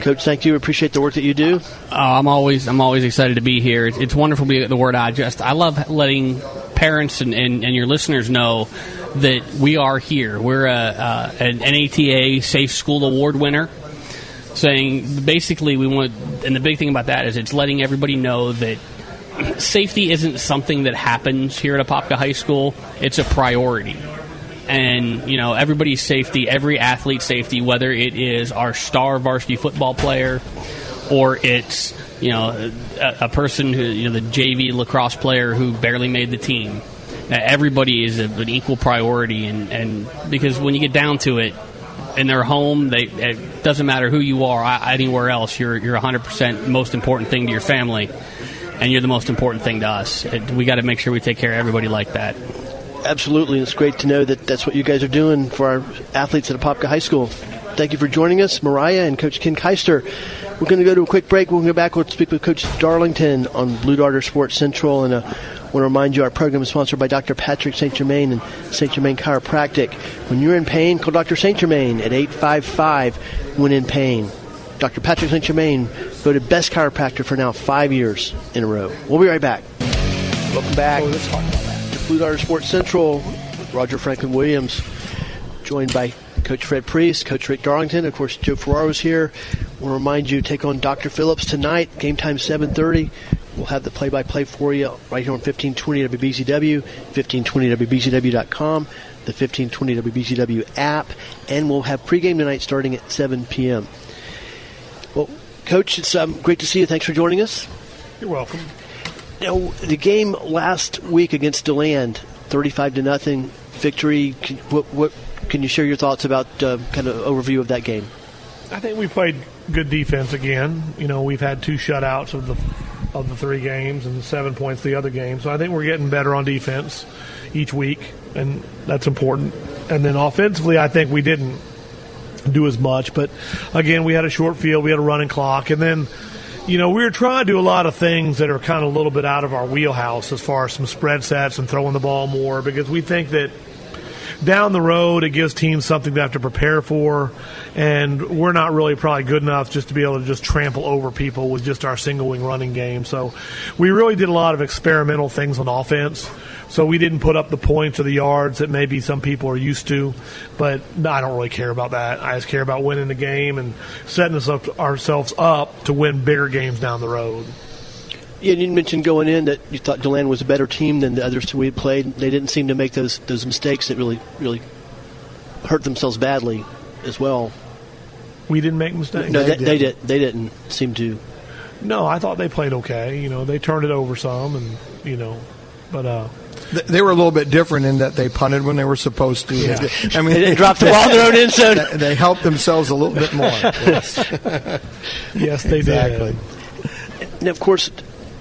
[SPEAKER 1] Coach, thank you. Appreciate the work that you do.
[SPEAKER 2] Oh, I'm always I'm always excited to be here. It's, it's wonderful to be at the word I just I love letting parents and, and, and your listeners know that we are here. We're a, uh, an NATA Safe School Award winner. Saying basically we want, and the big thing about that is it's letting everybody know that safety isn't something that happens here at Apopka High School. It's a priority and you know everybody's safety, every athlete's safety, whether it is our star varsity football player or it's you know a, a person who you know the JV lacrosse player who barely made the team. Uh, everybody is a, an equal priority, and, and because when you get down to it, in their home, they it doesn't matter who you are anywhere else. You're you're 100 percent most important thing to your family, and you're the most important thing to us. It, we got to make sure we take care of everybody like that
[SPEAKER 1] absolutely. It's great to know that that's what you guys are doing for our athletes at Apopka High School. Thank you for joining us, Mariah and Coach Ken Keister. We're going to go to a quick break. We'll go back. We'll speak with Coach Darlington on Blue Darter Sports Central. And uh, I want to remind you our program is sponsored by Dr. Patrick St. Germain and St. Germain Chiropractic. When you're in pain, call Dr. St. Germain at 855 when in pain. Dr. Patrick St. Germain voted best chiropractor for now five years in a row. We'll be right back. Welcome back. Oh, Blue Darter Sports Central. Roger Franklin Williams, joined by Coach Fred Priest, Coach Rick Darlington, of course Joe Ferraro's here. We'll remind you take on Dr. Phillips tonight. Game time 7:30. We'll have the play-by-play for you right here on 1520 WBZW, 1520WBZW.com, the 1520 WBZW app, and we'll have pregame tonight starting at 7 p.m. Coach, it's um, great to see you. Thanks for joining us.
[SPEAKER 6] You're welcome.
[SPEAKER 1] Now, the game last week against DeLand, 35 to nothing victory. Can, what, what, can you share your thoughts about uh, kind of overview of that game?
[SPEAKER 6] I think we played good defense again. You know, we've had two shutouts of the of the three games and seven points the other game. So I think we're getting better on defense each week, and that's important. And then offensively, I think we didn't do as much, but again, we had a short field, we had a running clock, and then you know, we were trying to do a lot of things that are kind of a little bit out of our wheelhouse as far as some spread sets and throwing the ball more because we think that down the road it gives teams something to have to prepare for and we're not really probably good enough just to be able to just trample over people with just our single wing running game so we really did a lot of experimental things on offense so we didn't put up the points or the yards that maybe some people are used to. But I don't really care about that. I just care about winning the game and setting us up, ourselves up to win bigger games down the road.
[SPEAKER 1] Yeah, you mentioned going in that you thought DeLand was a better team than the others two we had played. They didn't seem to make those those mistakes that really really hurt themselves badly as well.
[SPEAKER 6] We didn't make mistakes.
[SPEAKER 1] No, they, they did. They didn't seem to.
[SPEAKER 6] No, I thought they played okay. You know, they turned it over some, and you know, but uh,
[SPEAKER 4] Th- They were a little bit different in that they punted when they were supposed to.
[SPEAKER 6] Yeah.
[SPEAKER 4] I mean,
[SPEAKER 1] They didn't drop the ball in their own end zone.
[SPEAKER 4] They- They helped themselves a little bit more. Yes.
[SPEAKER 6] yes, they
[SPEAKER 4] Exactly.
[SPEAKER 6] did.
[SPEAKER 1] And of course,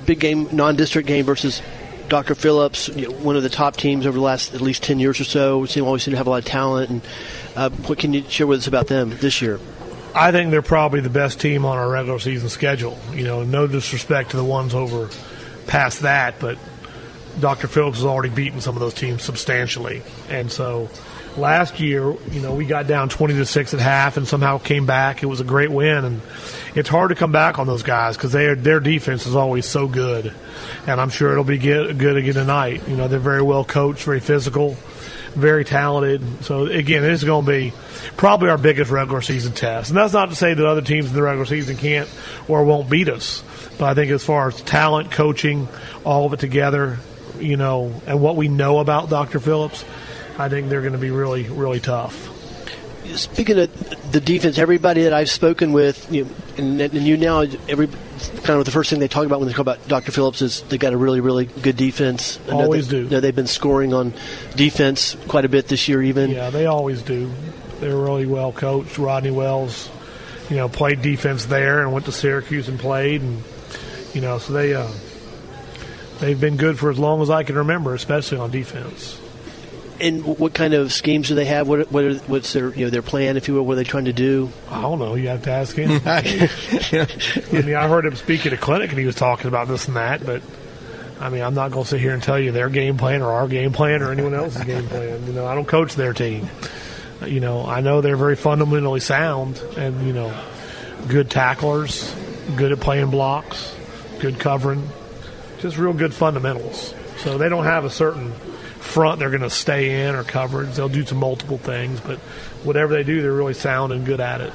[SPEAKER 1] big game, non-district game versus Dr. Phillips, one of the top teams over the last at least ten years or so. Seem always seem to have a lot of talent. And uh, what can you share with us about them this year?
[SPEAKER 6] I think they're probably the best team on our regular season schedule. You know, no disrespect to the ones over past that, but Dr. Phillips has already beaten some of those teams substantially. And so last year, you know, we got down 20 to 6 at half and somehow came back. It was a great win and it's hard to come back on those guys cuz they their defense is always so good. And I'm sure it'll be good, good again tonight. You know, they're very well coached, very physical, very talented. So again, it's going to be probably our biggest regular season test. And that's not to say that other teams in the regular season can't or won't beat us. But I think as far as talent, coaching, all of it together, you know, and what we know about Dr. Phillips, I think they're going to be really, really tough.
[SPEAKER 1] Speaking of the defense, everybody that I've spoken with, you know, and, and you now, every kind of the first thing they talk about when they talk about Dr. Phillips is they got a really, really good defense. I
[SPEAKER 6] Always
[SPEAKER 1] they,
[SPEAKER 6] do.
[SPEAKER 1] they've been scoring on defense quite a bit this year, even.
[SPEAKER 6] Yeah, they always do. They're really well coached. Rodney Wells, you know, played defense there and went to Syracuse and played, and you know, so they uh, they've been good for as long as I can remember, especially on defense.
[SPEAKER 1] And what kind of schemes do they have? What, what are, what's their you know their plan, if you will? What are they trying to do?
[SPEAKER 6] I don't know. You have to ask him. I mean, I heard him speak at a clinic, and he was talking about this and that. But I mean, I'm not going to sit here and tell you their game plan or our game plan or anyone else's game plan. You know, I don't coach their team. You know, I know they're very fundamentally sound, and you know, good tacklers, good at playing blocks, good covering, just real good fundamentals. So they don't have a certain front they're going to stay in or coverage. They'll do some multiple things, but whatever they do, they're really sound and good at it.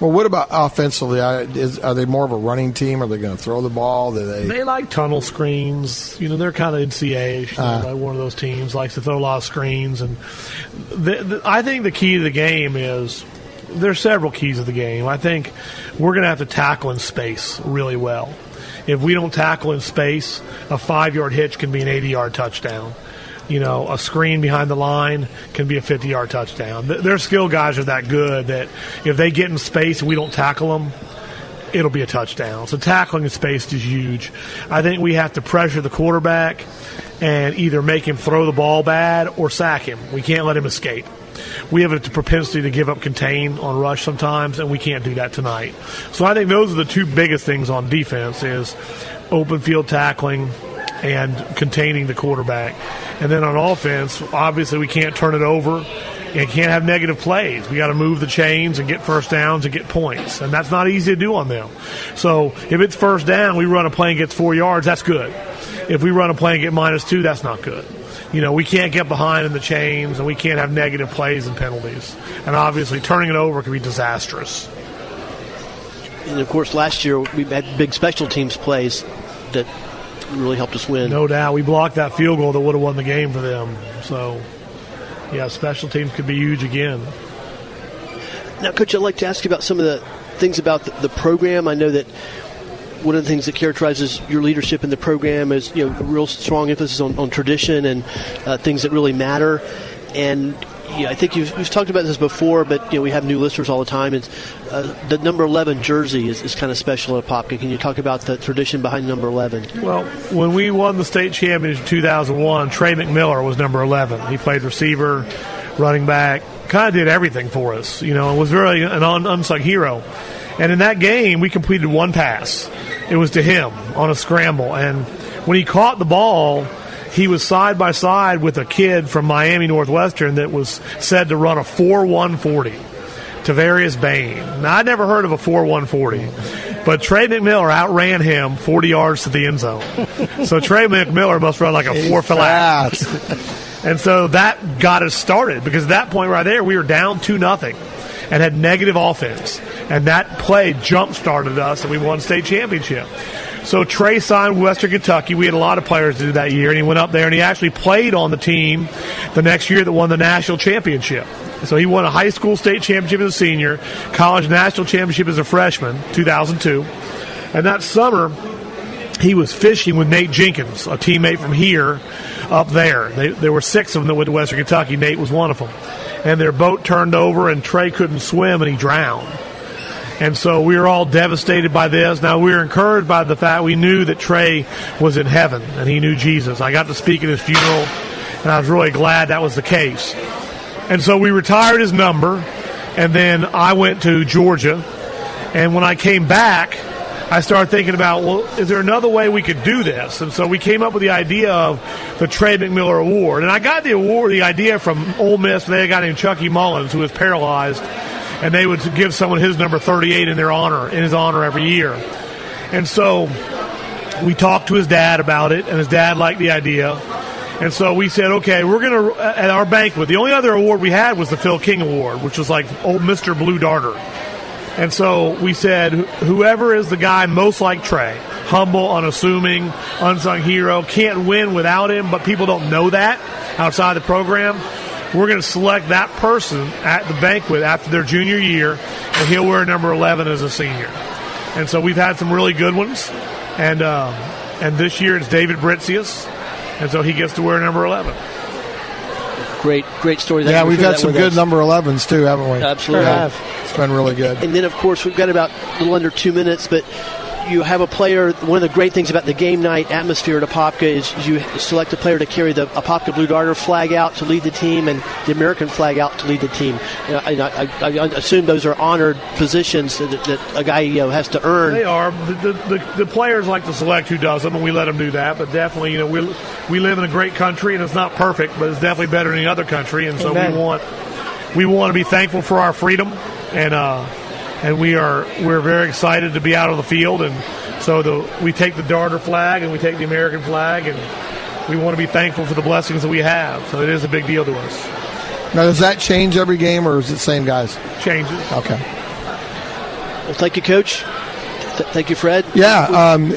[SPEAKER 4] Well, what about offensively? Is, are they more of a running team? Are they going to throw the ball? Do they?
[SPEAKER 6] They like tunnel screens. You know, they're kind of NCAA. You know,
[SPEAKER 4] Uh.
[SPEAKER 6] like one of those teams likes to throw a lot of screens. And the, the, I think the key to the game is there's several keys of the game. I think we're going to have to tackle in space really well. If we don't tackle in space, a five yard hitch can be an 80 yard touchdown. You know, a screen behind the line can be a 50 yard touchdown. Their skill guys are that good that if they get in space and we don't tackle them, it'll be a touchdown. So tackling in space is huge. I think we have to pressure the quarterback and either make him throw the ball bad or sack him. We can't let him escape. We have a propensity to give up contain on rush sometimes, and we can't do that tonight. So I think those are the two biggest things on defense is open field tackling and containing the quarterback. And then on offense, obviously we can't turn it over and can't have negative plays. We got to move the chains and get first downs and get points, and that's not easy to do on them. So if it's first down, we run a play and gets four yards. That's good. If we run a play and get minus two, that's not good. You know, we can't get behind in the chains, and we can't have negative plays and penalties. And obviously, turning it over can be disastrous.
[SPEAKER 1] And of course, last year we had big special teams plays that really helped us win.
[SPEAKER 6] No doubt, we blocked that field goal that would have won the game for them. So, yeah, special teams could be huge again.
[SPEAKER 1] Now, Coach, I'd like to ask you about some of the things about the, the program. I know that one of the things that characterizes your leadership in the program is you know a real strong emphasis on, on tradition and uh, things that really matter. And yeah, I think you've, you've talked about this before, but you know we have new listeners all the time. And uh, the number 11 jersey is, is kind of special at Popka. Can you talk about the tradition behind number 11?
[SPEAKER 6] Well, when we won the state championship in 2001, Trey McMiller was number 11. He played receiver, running back, kind of did everything for us, you know, and was really an un- unsung hero. And in that game, we completed one pass. It was to him on a scramble. And when he caught the ball, he was side by side with a kid from Miami Northwestern that was said to run a 4 140. Tavarius Bain. Now, I'd never heard of a 4 140, but Trey McMiller outran him 40 yards to the end zone. So Trey McMiller must run like a 4 flat. And so that got us started because at that point right there, we were down 2 nothing and had negative offense. And that play jump started us and we won state championship. So Trey signed Western Kentucky. We had a lot of players do that year, and he went up there and he actually played on the team the next year that won the national championship. So he won a high school state championship as a senior, college national championship as a freshman, 2002. And that summer, he was fishing with Nate Jenkins, a teammate from here, up there. They, there were six of them that went to Western Kentucky. Nate was one of them. And their boat turned over, and Trey couldn't swim, and he drowned. And so we were all devastated by this. Now we were encouraged by the fact we knew that Trey was in heaven and he knew Jesus. I got to speak at his funeral, and I was really glad that was the case. And so we retired his number, and then I went to Georgia. And when I came back, I started thinking about, well, is there another way we could do this? And so we came up with the idea of the Trey McMiller Award. And I got the award, the idea from Ole Miss. They had a guy named Chucky Mullins who was paralyzed and they would give someone his number 38 in their honor, in his honor every year. And so we talked to his dad about it, and his dad liked the idea. And so we said, okay, we're going to, at our banquet, the only other award we had was the Phil King Award, which was like oh, old Mr. Blue Darter. And so we said, whoever is the guy most like Trey, humble, unassuming, unsung hero, can't win without him, but people don't know that outside the program we're going to select that person at the banquet after their junior year, and he'll wear number 11 as a senior. And so we've had some really good ones, and uh, and this year it's David Britzius, and so he gets to wear number 11.
[SPEAKER 1] Great, great story.
[SPEAKER 4] yeah, we've had some good us. number 11s too, haven't we?
[SPEAKER 1] Absolutely,
[SPEAKER 4] yeah, It's been really good.
[SPEAKER 1] And then, of course, we've got about a little under two minutes, but you have a player. One of the great things about the game night atmosphere at Apopka is you select a player to carry the Apopka Blue Darter flag out to lead the team and the American flag out to lead the team. I, I, I assume those are honored positions that, that a guy you know, has to earn.
[SPEAKER 6] They are. The, the, the, players like to select who does them, and we let them do that. But definitely, you know, we we live in a great country, and it's not perfect, but it's definitely better than any other country, and so Amen. we want we want to be thankful for our freedom and. Uh, and we are we're very excited to be out on the field. And so the, we take the Darter flag and we take the American flag, and we want to be thankful for the blessings that we have. So it is a big deal to us.
[SPEAKER 4] Now, does that change every game, or is it the same guys?
[SPEAKER 6] Changes.
[SPEAKER 4] Okay.
[SPEAKER 1] Well, thank you, Coach. Th- thank you, Fred.
[SPEAKER 4] Yeah. Um,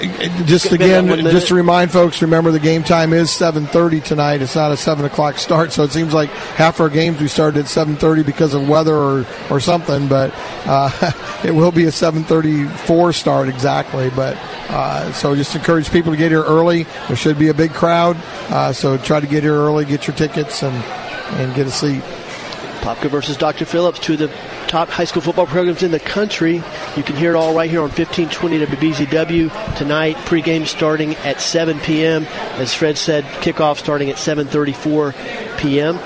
[SPEAKER 4] just again, just to remind folks, remember the game time is 7:30 tonight. It's not a seven o'clock start, so it seems like half our games we started at 7:30 because of weather or, or something. But uh, it will be a 7:34 start exactly. But uh, so just encourage people to get here early. There should be a big crowd, uh, so try to get here early, get your tickets, and and get a seat.
[SPEAKER 1] Popka versus Dr. Phillips, of the top high school football programs in the country. You can hear it all right here on 1520 WBZW tonight. Pregame starting at 7 p.m. As Fred said, kickoff starting at 7:34 p.m.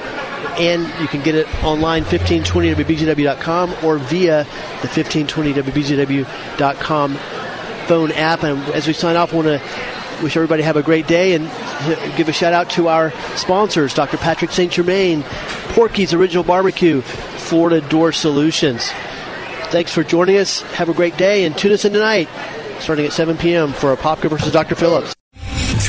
[SPEAKER 1] And you can get it online 1520wbzw.com or via the 1520wbzw.com phone app. And as we sign off, I want to wish everybody have a great day and give a shout out to our sponsors, Dr. Patrick St. Germain, Porky's Original Barbecue, Florida Door Solutions. Thanks for joining us. Have a great day and tune us in tonight, starting at 7 p.m. for Apopka versus Dr. Phillips.